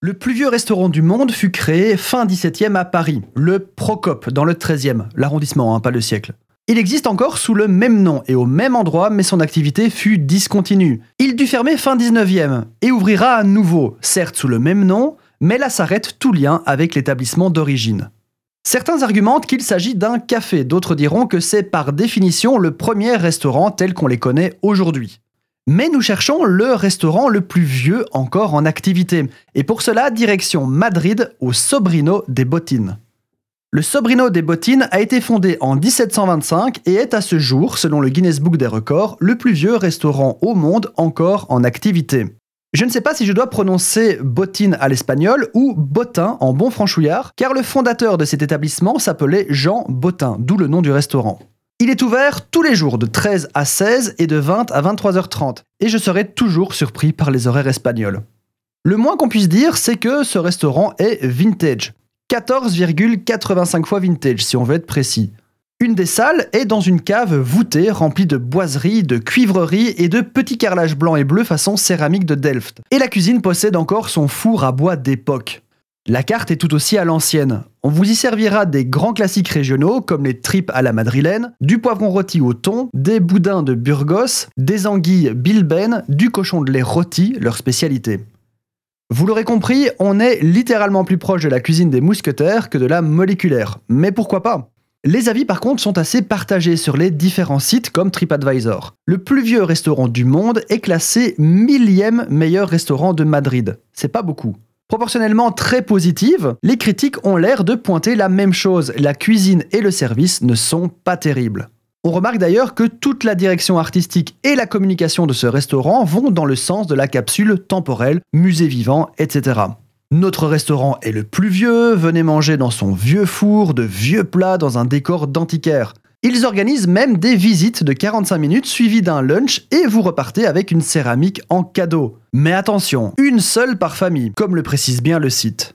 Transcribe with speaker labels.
Speaker 1: Le plus vieux restaurant du monde fut créé fin 17e à Paris, le Procope, dans le 13e, l'arrondissement, hein, pas le siècle. Il existe encore sous le même nom et au même endroit, mais son activité fut discontinue. Il dut fermer fin 19e et ouvrira à nouveau, certes sous le même nom, mais là s'arrête tout lien avec l'établissement d'origine. Certains argumentent qu'il s'agit d'un café, d'autres diront que c'est par définition le premier restaurant tel qu'on les connaît aujourd'hui. Mais nous cherchons le restaurant le plus vieux encore en activité. Et pour cela, direction Madrid au Sobrino des Bottines. Le Sobrino des Bottines a été fondé en 1725 et est à ce jour, selon le Guinness Book des records, le plus vieux restaurant au monde encore en activité. Je ne sais pas si je dois prononcer bottine à l'espagnol ou bottin en bon franchouillard, car le fondateur de cet établissement s'appelait Jean Bottin, d'où le nom du restaurant. Il est ouvert tous les jours de 13 à 16 et de 20 à 23h30, et je serai toujours surpris par les horaires espagnols. Le moins qu'on puisse dire, c'est que ce restaurant est vintage. 14,85 fois vintage si on veut être précis. Une des salles est dans une cave voûtée remplie de boiseries, de cuivreries et de petits carrelages blancs et bleus façon céramique de Delft. Et la cuisine possède encore son four à bois d'époque. La carte est tout aussi à l'ancienne. On vous y servira des grands classiques régionaux comme les tripes à la madrilène, du poivron rôti au thon, des boudins de Burgos, des anguilles bilben, du cochon de lait rôti, leur spécialité. Vous l'aurez compris, on est littéralement plus proche de la cuisine des mousquetaires que de la moléculaire. Mais pourquoi pas? Les avis par contre sont assez partagés sur les différents sites comme TripAdvisor. Le plus vieux restaurant du monde est classé millième meilleur restaurant de Madrid. C'est pas beaucoup. Proportionnellement très positive, les critiques ont l'air de pointer la même chose. La cuisine et le service ne sont pas terribles. On remarque d'ailleurs que toute la direction artistique et la communication de ce restaurant vont dans le sens de la capsule temporelle, musée vivant, etc. Notre restaurant est le plus vieux, venez manger dans son vieux four, de vieux plats dans un décor d'antiquaire. Ils organisent même des visites de 45 minutes suivies d'un lunch et vous repartez avec une céramique en cadeau. Mais attention, une seule par famille, comme le précise bien le site.